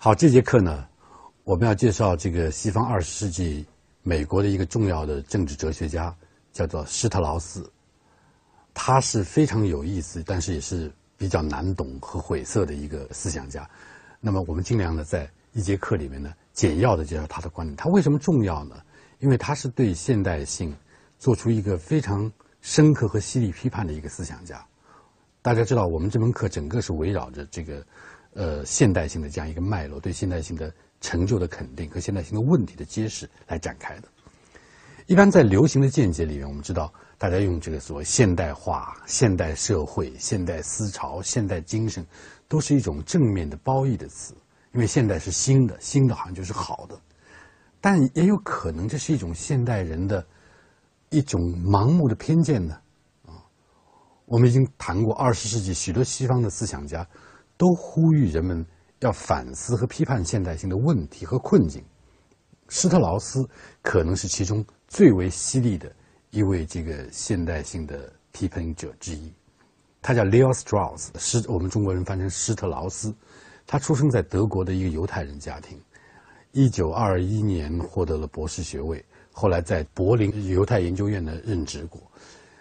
好，这节课呢，我们要介绍这个西方二十世纪美国的一个重要的政治哲学家，叫做施特劳斯。他是非常有意思，但是也是比较难懂和晦涩的一个思想家。那么，我们尽量的在一节课里面呢，简要的介绍他的观点。他为什么重要呢？因为他是对现代性做出一个非常深刻和犀利批判的一个思想家。大家知道，我们这门课整个是围绕着这个。呃，现代性的这样一个脉络，对现代性的成就的肯定和现代性的问题的揭示来展开的。一般在流行的见解里面，我们知道大家用这个所谓现代化、现代社会、现代思潮、现代精神，都是一种正面的褒义的词，因为现代是新的，新的好像就是好的。但也有可能这是一种现代人的一种盲目的偏见呢。啊，我们已经谈过二十世纪许多西方的思想家。都呼吁人们要反思和批判现代性的问题和困境。施特劳斯可能是其中最为犀利的一位这个现代性的批评者之一。他叫 Leo Strauss，施我们中国人翻成施特劳斯。他出生在德国的一个犹太人家庭，一九二一年获得了博士学位，后来在柏林犹太研究院呢任职过。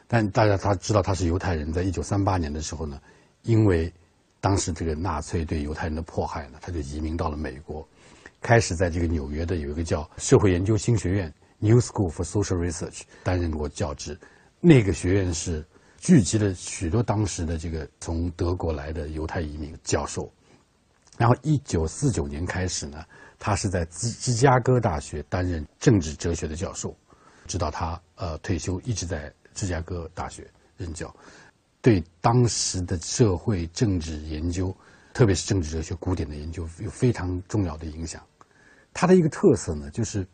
但大家他知道他是犹太人，在一九三八年的时候呢，因为当时这个纳粹对犹太人的迫害呢，他就移民到了美国，开始在这个纽约的有一个叫社会研究新学院 （New School for Social Research） 担任过教职。那个学院是聚集了许多当时的这个从德国来的犹太移民教授。然后，一九四九年开始呢，他是在芝芝加哥大学担任政治哲学的教授，直到他呃退休，一直在芝加哥大学任教。对当时的社会政治研究，特别是政治哲学古典的研究有非常重要的影响。它的一个特色呢，就是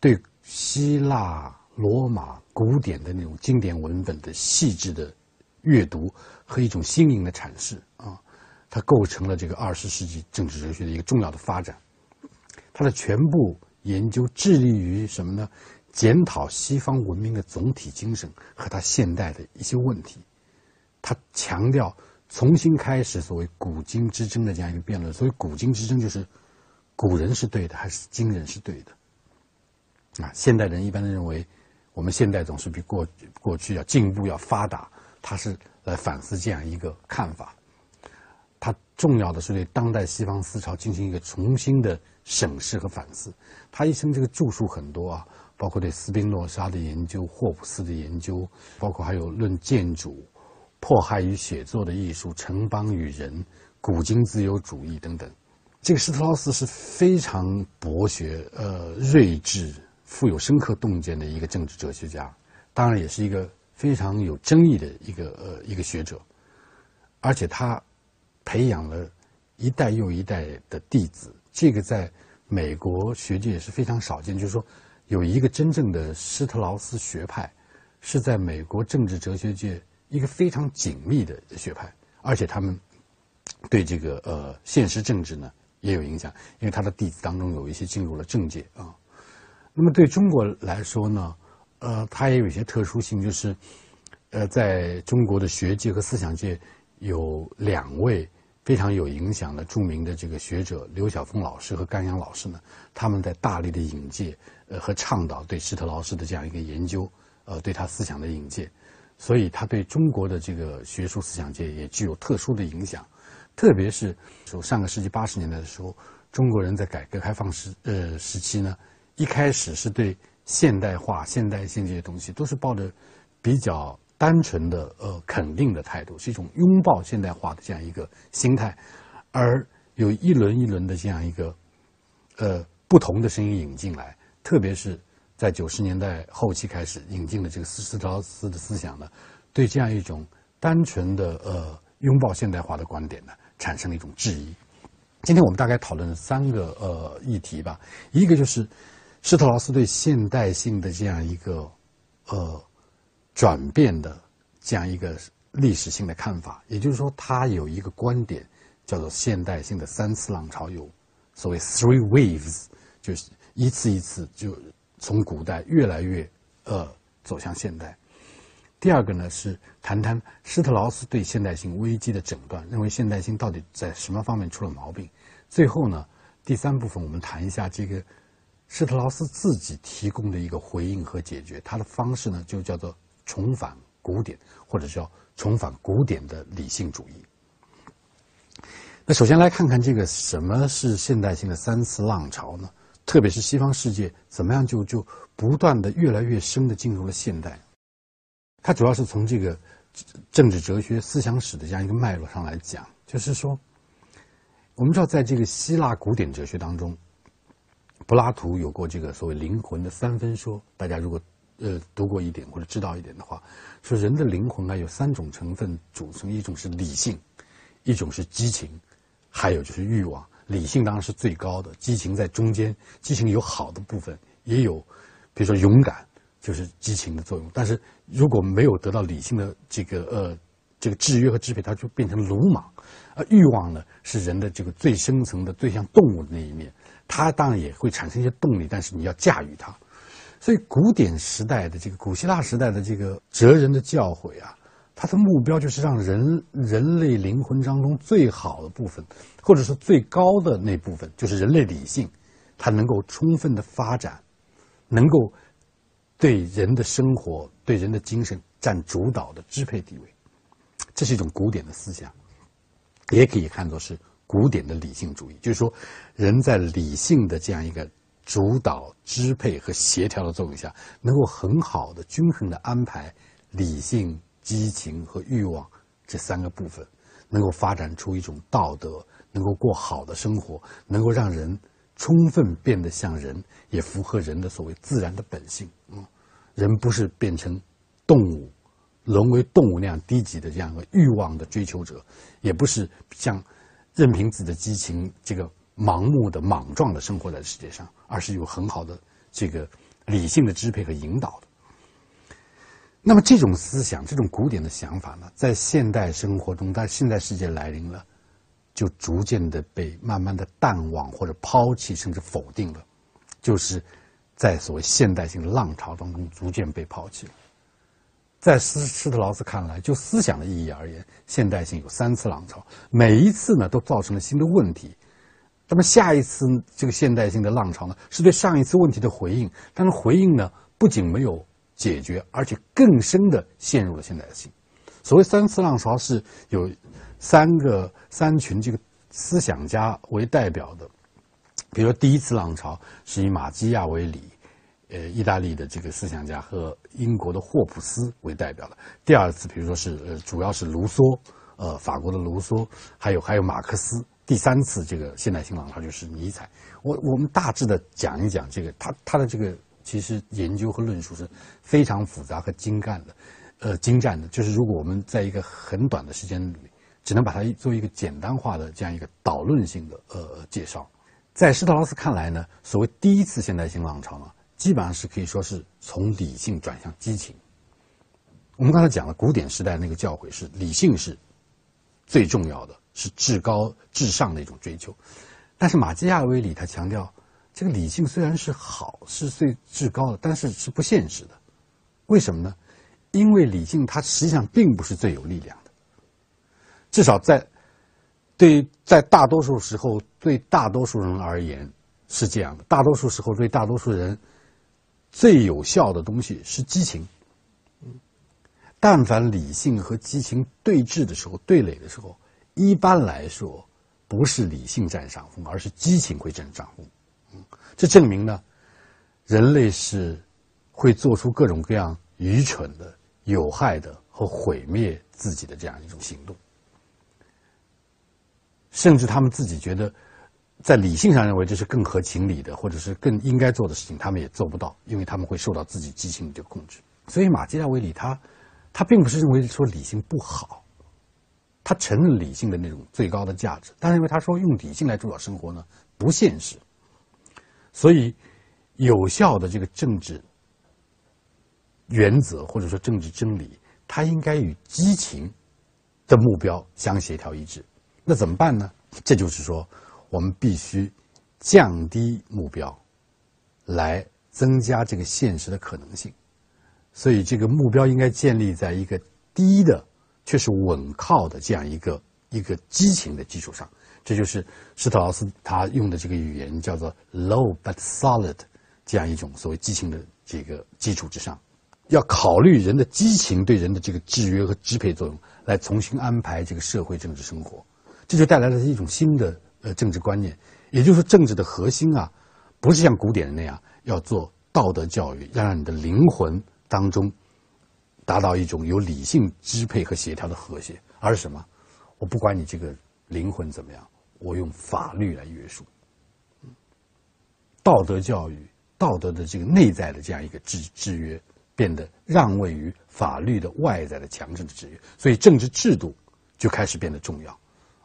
对希腊、罗马古典的那种经典文本的细致的阅读和一种新颖的阐释啊，它构成了这个二十世纪政治哲学的一个重要的发展。它的全部研究致力于什么呢？检讨西方文明的总体精神和它现代的一些问题。他强调重新开始所谓古今之争的这样一个辩论。所谓古今之争，就是古人是对的还是今人是对的？啊，现代人一般认为我们现代总是比过过去要进步要发达，他是来反思这样一个看法。他重要的是对当代西方思潮进行一个重新的审视和反思。他一生这个著述很多啊，包括对斯宾诺莎的研究、霍布斯的研究，包括还有论建筑。迫害与写作的艺术、城邦与人、古今自由主义等等，这个施特劳斯是非常博学、呃睿智、富有深刻洞见的一个政治哲学家，当然也是一个非常有争议的一个呃一个学者，而且他培养了一代又一代的弟子，这个在美国学界也是非常少见，就是说有一个真正的施特劳斯学派是在美国政治哲学界。一个非常紧密的学派，而且他们对这个呃现实政治呢也有影响，因为他的弟子当中有一些进入了政界啊。那么对中国来说呢，呃，他也有一些特殊性，就是呃，在中国的学界和思想界有两位非常有影响的著名的这个学者刘晓峰老师和甘阳老师呢，他们在大力的引介呃和倡导对施特劳斯的这样一个研究，呃，对他思想的引介。所以，他对中国的这个学术思想界也具有特殊的影响，特别是从上个世纪八十年代的时候，中国人在改革开放时呃时期呢，一开始是对现代化、现代性这些东西都是抱着比较单纯的呃肯定的态度，是一种拥抱现代化的这样一个心态，而有一轮一轮的这样一个呃不同的声音引进来，特别是。在九十年代后期开始引进的这个斯特劳斯的思想呢，对这样一种单纯的呃拥抱现代化的观点呢，产生了一种质疑。今天我们大概讨论三个呃议题吧，一个就是施特劳斯对现代性的这样一个呃转变的这样一个历史性的看法，也就是说，他有一个观点叫做现代性的三次浪潮，有所谓 three waves，就是一次一次就。从古代越来越，呃，走向现代。第二个呢是谈谈施特劳斯对现代性危机的诊断，认为现代性到底在什么方面出了毛病。最后呢，第三部分我们谈一下这个施特劳斯自己提供的一个回应和解决，他的方式呢就叫做重返古典，或者叫重返古典的理性主义。那首先来看看这个什么是现代性的三次浪潮呢？特别是西方世界怎么样就就不断的越来越深的进入了现代？它主要是从这个政治哲学思想史的这样一个脉络上来讲，就是说，我们知道在这个希腊古典哲学当中，柏拉图有过这个所谓灵魂的三分说。大家如果呃读过一点或者知道一点的话，说人的灵魂啊有三种成分组成，一种是理性，一种是激情。还有就是欲望，理性当然是最高的，激情在中间。激情有好的部分，也有，比如说勇敢，就是激情的作用。但是如果没有得到理性的这个呃这个制约和支配，它就变成鲁莽。而欲望呢，是人的这个最深层的、最像动物的那一面。它当然也会产生一些动力，但是你要驾驭它。所以古典时代的这个古希腊时代的这个哲人的教诲啊。他的目标就是让人人类灵魂当中最好的部分，或者说最高的那部分，就是人类理性，它能够充分的发展，能够对人的生活、对人的精神占主导的支配地位。这是一种古典的思想，也可以看作是古典的理性主义。就是说，人在理性的这样一个主导、支配和协调的作用下，能够很好的、均衡的安排理性。激情和欲望这三个部分，能够发展出一种道德，能够过好的生活，能够让人充分变得像人，也符合人的所谓自然的本性。嗯，人不是变成动物，沦为动物那样低级的这样一个欲望的追求者，也不是像任凭自己的激情这个盲目的莽撞的生活在世界上，而是有很好的这个理性的支配和引导的。那么这种思想，这种古典的想法呢，在现代生活中，在现代世界来临了，就逐渐的被慢慢的淡忘或者抛弃，甚至否定了，就是在所谓现代性浪潮当中逐渐被抛弃了。在斯施特劳斯看来，就思想的意义而言，现代性有三次浪潮，每一次呢都造成了新的问题。那么下一次这个现代性的浪潮呢，是对上一次问题的回应，但是回应呢，不仅没有。解决，而且更深的陷入了现代性。所谓三次浪潮，是有三个三群这个思想家为代表的。比如说，第一次浪潮是以马基亚维里，呃，意大利的这个思想家和英国的霍普斯为代表的。第二次，比如说是呃，主要是卢梭，呃，法国的卢梭，还有还有马克思。第三次这个现代性浪潮就是尼采。我我们大致的讲一讲这个他他的这个。其实研究和论述是非常复杂和精干的，呃，精湛的。就是如果我们在一个很短的时间里，只能把它做一个简单化的这样一个导论性的呃介绍，在施特劳斯看来呢，所谓第一次现代性浪潮呢，基本上是可以说是从理性转向激情。我们刚才讲了，古典时代那个教诲是理性是最重要的，是至高至上的一种追求，但是马基亚维里他强调。这个理性虽然是好，是最至高的，但是是不现实的。为什么呢？因为理性它实际上并不是最有力量的。至少在对在大多数时候，对大多数人而言是这样的。大多数时候，对大多数人最有效的东西是激情。但凡理性和激情对峙的时候、对垒的时候，一般来说不是理性占上风，而是激情会占上风。这证明呢，人类是会做出各种各样愚蠢的、有害的和毁灭自己的这样一种行动，甚至他们自己觉得，在理性上认为这是更合情理的，或者是更应该做的事情，他们也做不到，因为他们会受到自己激情的这个控制。所以，马基亚维里他他并不是认为说理性不好，他承认理性的那种最高的价值，但是因为他说用理性来主导生活呢，不现实。所以，有效的这个政治原则或者说政治真理，它应该与激情的目标相协调一致。那怎么办呢？这就是说，我们必须降低目标，来增加这个现实的可能性。所以，这个目标应该建立在一个低的却是稳靠的这样一个一个激情的基础上。这就是施特劳斯他用的这个语言叫做 “low but solid” 这样一种所谓激情的这个基础之上，要考虑人的激情对人的这个制约和支配作用，来重新安排这个社会政治生活，这就带来了一种新的呃政治观念。也就是说，政治的核心啊，不是像古典人那样要做道德教育，要让你的灵魂当中达到一种由理性支配和协调的和谐，而是什么？我不管你这个灵魂怎么样。我用法律来约束，道德教育、道德的这个内在的这样一个制制约，变得让位于法律的外在的强制的制约，所以政治制度就开始变得重要，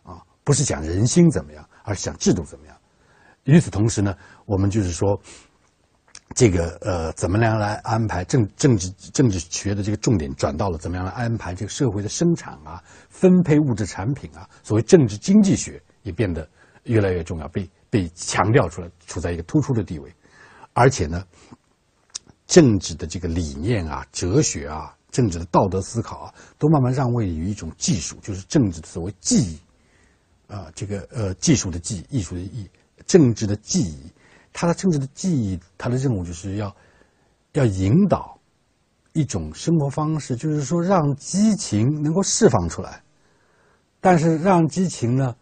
啊，不是讲人心怎么样，而是讲制度怎么样。与此同时呢，我们就是说，这个呃，怎么样来安排政政治政治学的这个重点转到了怎么样来安排这个社会的生产啊，分配物质产品啊，所谓政治经济学。也变得越来越重要，被被强调出来，处在一个突出的地位。而且呢，政治的这个理念啊、哲学啊、政治的道德思考啊，都慢慢让位于一种技术，就是政治的所谓技艺啊，这个呃技术的技，艺术的艺，政治的技艺。它的政治的技艺，它的任务就是要要引导一种生活方式，就是说让激情能够释放出来，但是让激情呢。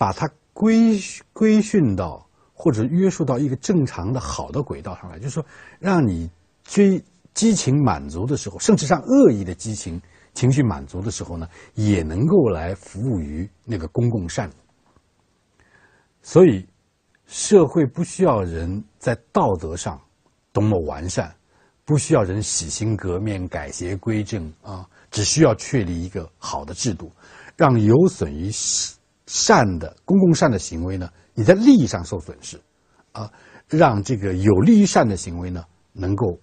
把它规规训到或者约束到一个正常的好的轨道上来，就是说，让你追激情满足的时候，甚至让恶意的激情情绪满足的时候呢，也能够来服务于那个公共善。所以，社会不需要人在道德上多么完善，不需要人洗心革面、改邪归正啊，只需要确立一个好的制度，让有损于。善的公共善的行为呢，你在利益上受损失，啊，让这个有利于善的行为呢能够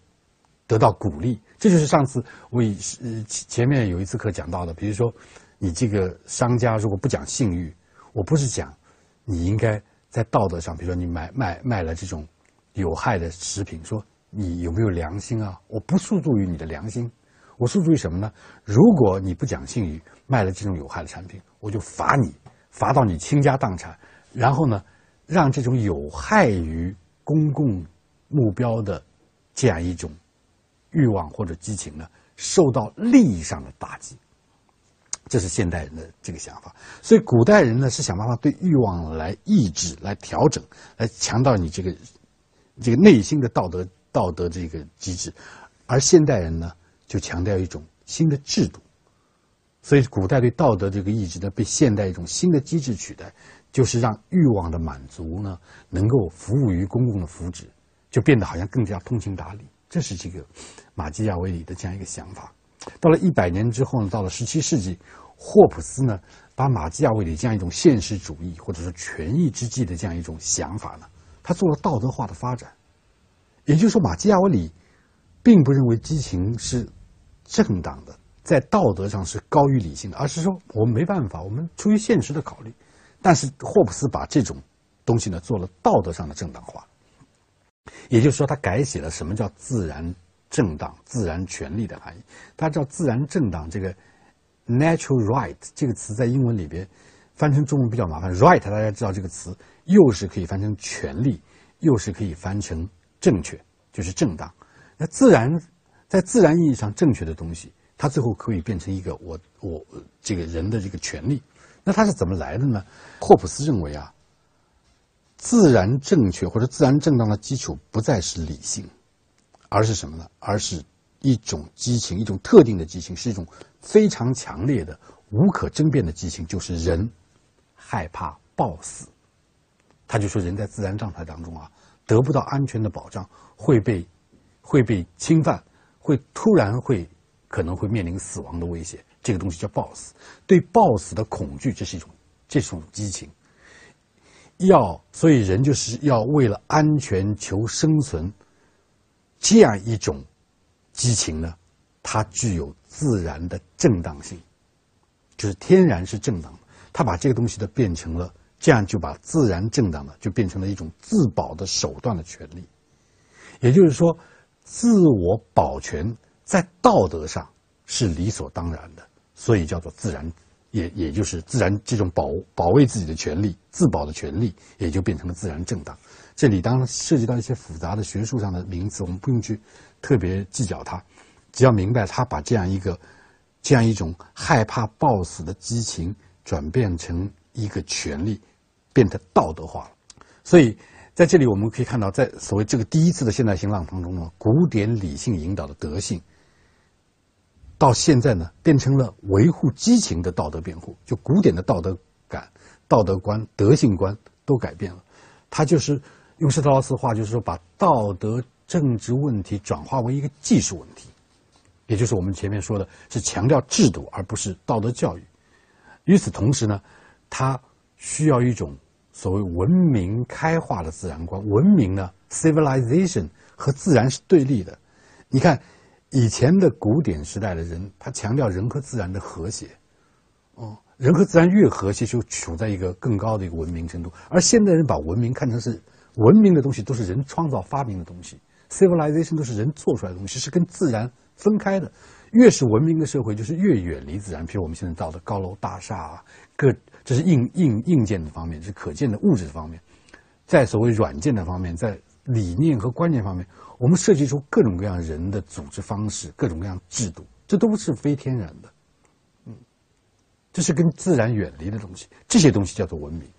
得到鼓励。这就是上次我以呃前面有一次课讲到的，比如说你这个商家如果不讲信誉，我不是讲你应该在道德上，比如说你买卖卖了这种有害的食品，说你有没有良心啊？我不诉诸于你的良心，我诉诸于什么呢？如果你不讲信誉，卖了这种有害的产品，我就罚你。罚到你倾家荡产，然后呢，让这种有害于公共目标的这样一种欲望或者激情呢，受到利益上的打击。这是现代人的这个想法。所以古代人呢是想办法对欲望来抑制、来调整、来强调你这个这个内心的道德道德这个机制，而现代人呢就强调一种新的制度。所以，古代对道德这个意志呢，被现代一种新的机制取代，就是让欲望的满足呢，能够服务于公共的福祉，就变得好像更加通情达理。这是这个马基雅维里的这样一个想法。到了一百年之后呢，到了十七世纪，霍普斯呢，把马基雅维里这样一种现实主义或者说权宜之计的这样一种想法呢，他做了道德化的发展。也就是说，马基雅维里并不认为激情是正当的。在道德上是高于理性的，而是说我们没办法，我们出于现实的考虑。但是霍布斯把这种东西呢做了道德上的正当化，也就是说，他改写了什么叫自然正当、自然权利的含义。他叫自然正当这个 natural right 这个词在英文里边翻成中文比较麻烦。right 大家知道这个词又是可以翻成权利，又是可以翻成正确，就是正当。那自然在自然意义上正确的东西。它最后可以变成一个我我这个人的这个权利，那它是怎么来的呢？霍普斯认为啊，自然正确或者自然正当的基础不再是理性，而是什么呢？而是一种激情，一种特定的激情，是一种非常强烈的、无可争辩的激情，就是人害怕暴死。他就说，人在自然状态当中啊，得不到安全的保障，会被会被侵犯，会突然会。可能会面临死亡的威胁，这个东西叫暴死。对暴死的恐惧，这是一种这是一种激情。要所以人就是要为了安全求生存，这样一种激情呢，它具有自然的正当性，就是天然是正当的。他把这个东西呢变成了这样，就把自然正当的就变成了一种自保的手段的权利。也就是说，自我保全。在道德上是理所当然的，所以叫做自然也也就是自然这种保保卫自己的权利、自保的权利，也就变成了自然正当。这里当然涉及到一些复杂的学术上的名词，我们不用去特别计较它，只要明白他把这样一个这样一种害怕暴死的激情转变成一个权利，变得道德化了。所以在这里我们可以看到，在所谓这个第一次的现代性浪潮中呢，古典理性引导的德性。到现在呢，变成了维护激情的道德辩护，就古典的道德感、道德观、德性观都改变了。他就是用施特劳斯的话，就是说把道德政治问题转化为一个技术问题，也就是我们前面说的是强调制度而不是道德教育。与此同时呢，他需要一种所谓文明开化的自然观。文明呢，civilization 和自然是对立的。你看。以前的古典时代的人，他强调人和自然的和谐，哦，人和自然越和谐，就处在一个更高的一个文明程度。而现代人把文明看成是文明的东西，都是人创造发明的东西，civilization 都是人做出来的东西，是跟自然分开的。越是文明的社会，就是越远离自然。比如我们现在造的高楼大厦啊，各这是硬硬硬件的方面，是可见的物质方面，在所谓软件的方面，在理念和观念方面。我们设计出各种各样人的组织方式，各种各样制度，这都是非天然的，嗯，这是跟自然远离的东西，这些东西叫做文明。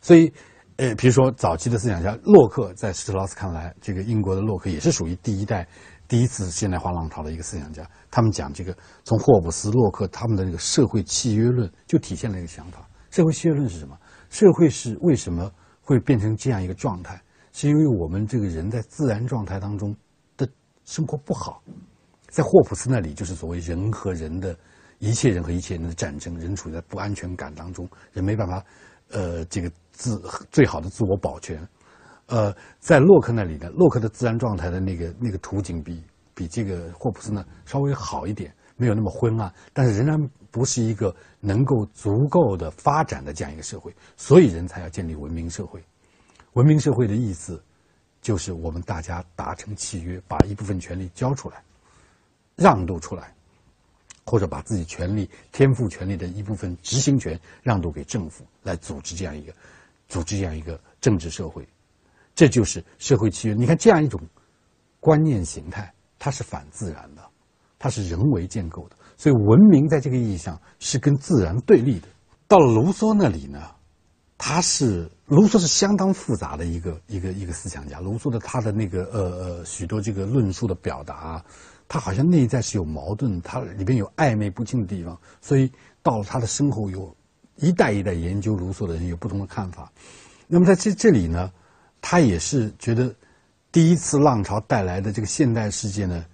所以，呃，比如说早期的思想家洛克，在施特劳斯看来，这个英国的洛克也是属于第一代、第一次现代化浪潮的一个思想家。他们讲这个，从霍布斯、洛克他们的这个社会契约论，就体现了一个想法：社会契约论是什么？社会是为什么会变成这样一个状态？是因为我们这个人在自然状态当中的生活不好，在霍普斯那里就是所谓人和人的一切人和一切人的战争，人处在不安全感当中，人没办法，呃，这个自最好的自我保全。呃，在洛克那里呢，洛克的自然状态的那个那个图景比比这个霍普斯呢稍微好一点，没有那么昏暗，但是仍然不是一个能够足够的发展的这样一个社会，所以人才要建立文明社会。文明社会的意思，就是我们大家达成契约，把一部分权利交出来，让渡出来，或者把自己权利、天赋权利的一部分执行权让渡给政府，来组织这样一个、组织这样一个政治社会。这就是社会契约。你看，这样一种观念形态，它是反自然的，它是人为建构的。所以，文明在这个意义上是跟自然对立的。到了卢梭那里呢？他是卢梭是相当复杂的一个一个一个思想家。卢梭的他的那个呃呃许多这个论述的表达，他好像内在是有矛盾，他里边有暧昧不清的地方。所以到了他的身后，有一代一代研究卢梭的人有不同的看法。那么在这这里呢，他也是觉得第一次浪潮带来的这个现代世界呢，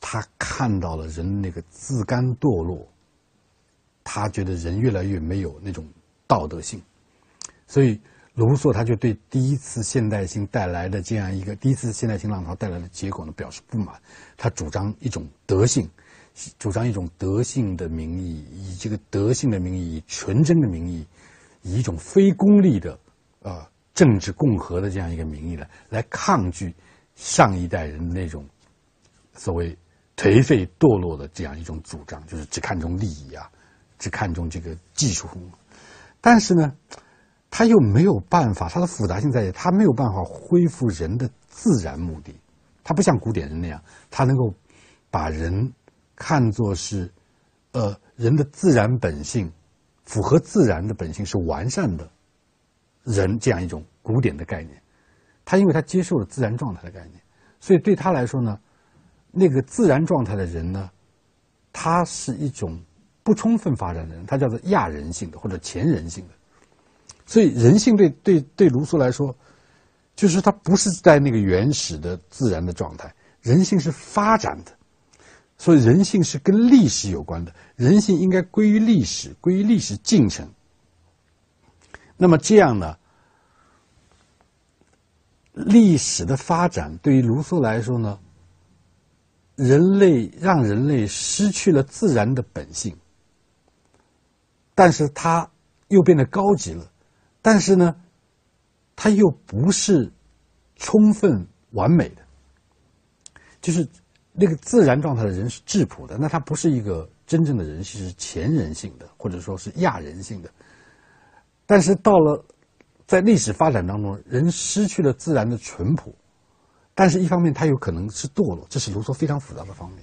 他看到了人那个自甘堕落，他觉得人越来越没有那种道德性。所以，卢梭他就对第一次现代性带来的这样一个第一次现代性浪潮带来的结果呢表示不满。他主张一种德性，主张一种德性的名义，以这个德性的名义，以纯真的名义，以一种非功利的啊政治共和的这样一个名义来来抗拒上一代人的那种所谓颓废堕落的这样一种主张，就是只看重利益啊，只看重这个技术。但是呢。他又没有办法，他的复杂性在于他没有办法恢复人的自然目的。他不像古典人那样，他能够把人看作是呃人的自然本性，符合自然的本性是完善的人这样一种古典的概念。他因为他接受了自然状态的概念，所以对他来说呢，那个自然状态的人呢，他是一种不充分发展的人，他叫做亚人性的或者前人性的。所以，人性对对对卢梭来说，就是他不是在那个原始的自然的状态，人性是发展的，所以人性是跟历史有关的，人性应该归于历史，归于历史进程。那么这样呢，历史的发展对于卢梭来说呢，人类让人类失去了自然的本性，但是他又变得高级了。但是呢，他又不是充分完美的，就是那个自然状态的人是质朴的，那他不是一个真正的人性是前人性的，或者说是亚人性的。但是到了在历史发展当中，人失去了自然的淳朴，但是一方面他有可能是堕落，这是卢梭非常复杂的方面。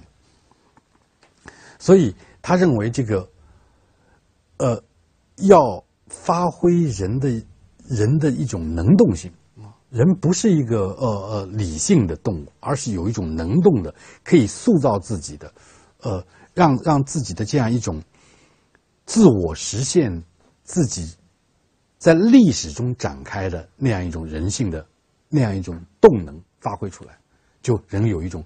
所以他认为这个，呃，要发挥人的人的一种能动性，人不是一个呃呃理性的动物，而是有一种能动的，可以塑造自己的，呃，让让自己的这样一种自我实现自己。在历史中展开的那样一种人性的那样一种动能发挥出来，就人有一种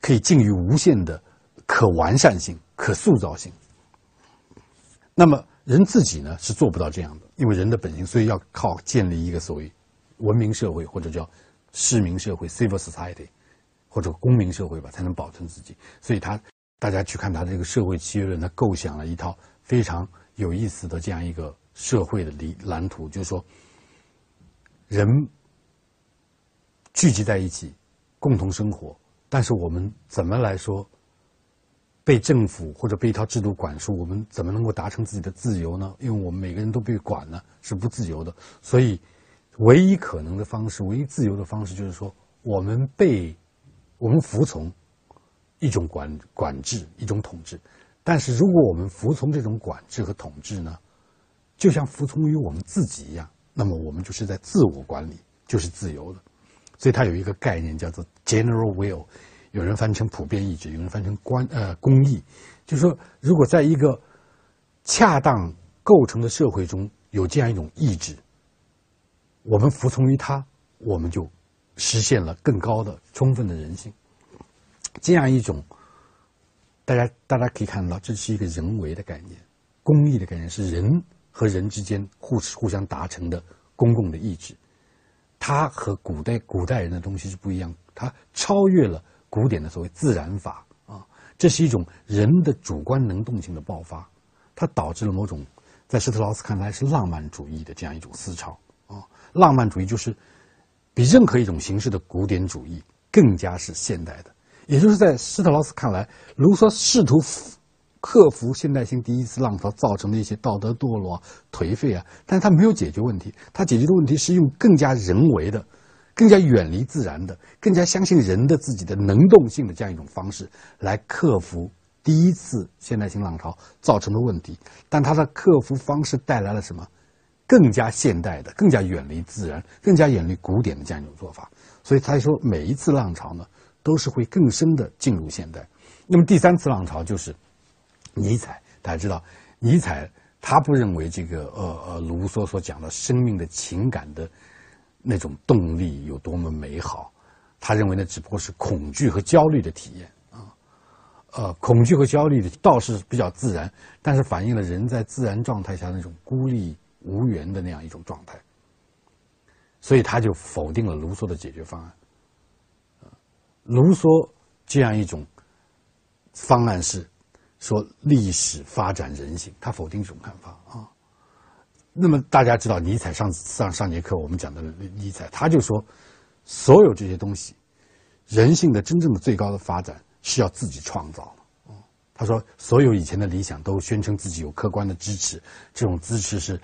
可以近于无限的可完善性、可塑造性。那么人自己呢是做不到这样的，因为人的本性，所以要靠建立一个所谓文明社会或者叫市民社会 （civil society） 或者公民社会吧，才能保存自己。所以他大家去看他这个社会契约论，他构想了一套非常有意思的这样一个。社会的理蓝图，就是说，人聚集在一起，共同生活。但是我们怎么来说，被政府或者被一套制度管束，我们怎么能够达成自己的自由呢？因为我们每个人都被管了，是不自由的。所以，唯一可能的方式，唯一自由的方式，就是说，我们被我们服从一种管管制，一种统治。但是，如果我们服从这种管制和统治呢？就像服从于我们自己一样，那么我们就是在自我管理，就是自由的。所以它有一个概念叫做 general will，有人翻成普遍意志，有人翻成关呃公义。就是说，如果在一个恰当构成的社会中有这样一种意志，我们服从于它，我们就实现了更高的、充分的人性。这样一种，大家大家可以看到，这是一个人为的概念，公益的概念是人。和人之间互互相达成的公共的意志，它和古代古代人的东西是不一样，它超越了古典的所谓自然法啊，这是一种人的主观能动性的爆发，它导致了某种在施特劳斯看来是浪漫主义的这样一种思潮啊，浪漫主义就是比任何一种形式的古典主义更加是现代的，也就是在施特劳斯看来，卢梭试图。克服现代性第一次浪潮造成的一些道德堕落、颓废啊，但是他没有解决问题。他解决的问题是用更加人为的、更加远离自然的、更加相信人的自己的能动性的这样一种方式来克服第一次现代性浪潮造成的问题。但他的克服方式带来了什么？更加现代的、更加远离自然、更加远离古典的这样一种做法。所以他说，每一次浪潮呢，都是会更深的进入现代。那么第三次浪潮就是。尼采，大家知道，尼采他不认为这个呃呃卢梭所讲的生命的情感的那种动力有多么美好，他认为那只不过是恐惧和焦虑的体验啊，呃，恐惧和焦虑的倒是比较自然，但是反映了人在自然状态下那种孤立无援的那样一种状态，所以他就否定了卢梭的解决方案。卢梭这样一种方案是。说历史发展人性，他否定这种看法啊。那么大家知道，尼采上上上节课我们讲的尼采，他就说，所有这些东西，人性的真正的最高的发展是要自己创造的。他说，所有以前的理想都宣称自己有客观的支持，这种支持是，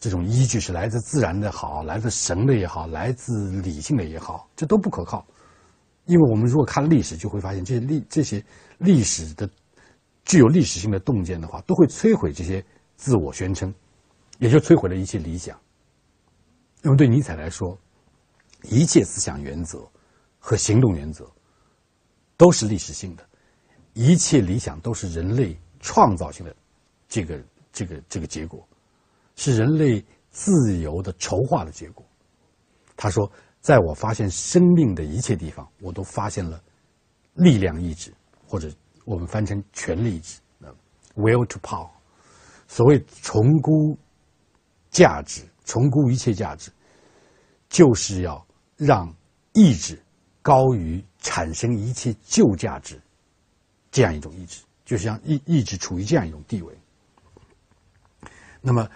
这种依据是来自自然的好，来自神的也好，来自理性的也好，这都不可靠。因为我们如果看历史，就会发现这些历这些历史的。具有历史性的洞见的话，都会摧毁这些自我宣称，也就摧毁了一切理想。那么对尼采来说，一切思想原则和行动原则都是历史性的，一切理想都是人类创造性的这个这个这个结果，是人类自由的筹划的结果。他说，在我发现生命的一切地方，我都发现了力量意志或者。我们翻成权力意志，will to power。所谓重估价值，重估一切价值，就是要让意志高于产生一切旧价值这样一种意志，就是让意意志处于这样一种地位。那么，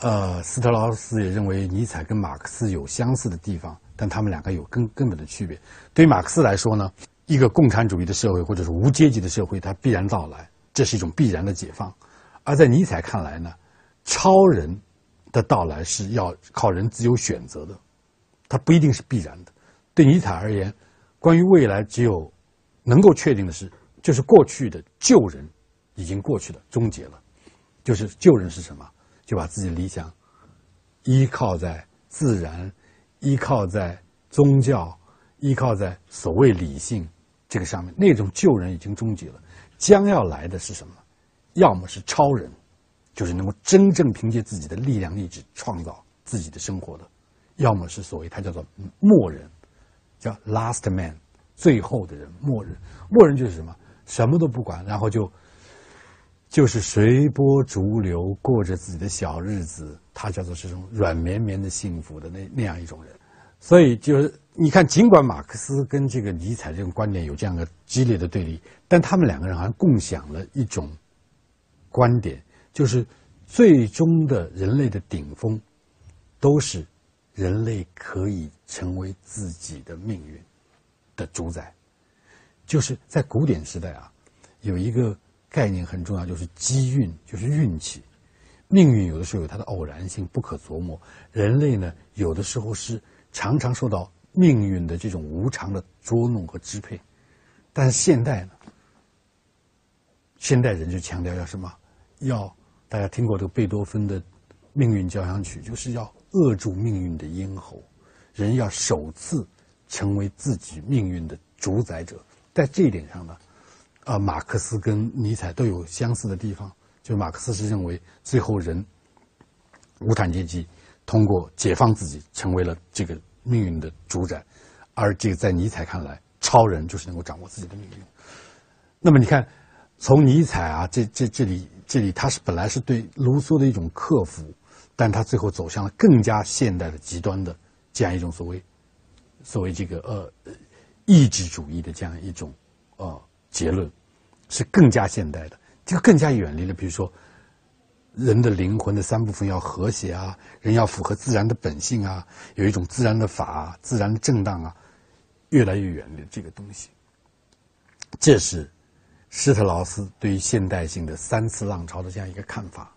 呃，斯特劳斯也认为尼采跟马克思有相似的地方，但他们两个有根根本的区别。对于马克思来说呢？一个共产主义的社会，或者是无阶级的社会，它必然到来。这是一种必然的解放；而在尼采看来呢，超人的到来是要靠人自由选择的，它不一定是必然的。对尼采而言，关于未来，只有能够确定的是，就是过去的旧人已经过去了，终结了。就是旧人是什么？就把自己的理想依靠在自然，依靠在宗教，依靠在所谓理性这个上面。那种旧人已经终结了，将要来的是什么？要么是超人，就是能够真正凭借自己的力量意志创造自己的生活的；要么是所谓他叫做末人，叫 last man，最后的人，末人。末人就是什么？什么都不管，然后就。就是随波逐流，过着自己的小日子，他叫做这种软绵绵的幸福的那那样一种人。所以就是你看，尽管马克思跟这个尼采这种观点有这样的激烈的对立，但他们两个人好像共享了一种观点，就是最终的人类的顶峰，都是人类可以成为自己的命运的主宰。就是在古典时代啊，有一个。概念很重要，就是机运，就是运气。命运有的时候有它的偶然性，不可琢磨。人类呢，有的时候是常常受到命运的这种无常的捉弄和支配。但是现代呢，现代人就强调要什么？要大家听过这个贝多芬的命运交响曲，就是要扼住命运的咽喉。人要首次成为自己命运的主宰者。在这一点上呢？啊，马克思跟尼采都有相似的地方。就马克思是认为，最后人无产阶级通过解放自己，成为了这个命运的主宰；而这个在尼采看来，超人就是能够掌握自己的命运。那么你看，从尼采啊，这这这里这里，他是本来是对卢梭的一种克服，但他最后走向了更加现代的极端的这样一种所谓所谓这个呃意志主义的这样一种呃。结论是更加现代的，这个更加远离了。比如说，人的灵魂的三部分要和谐啊，人要符合自然的本性啊，有一种自然的法、自然的正当啊，越来越远离这个东西。这是施特劳斯对于现代性的三次浪潮的这样一个看法。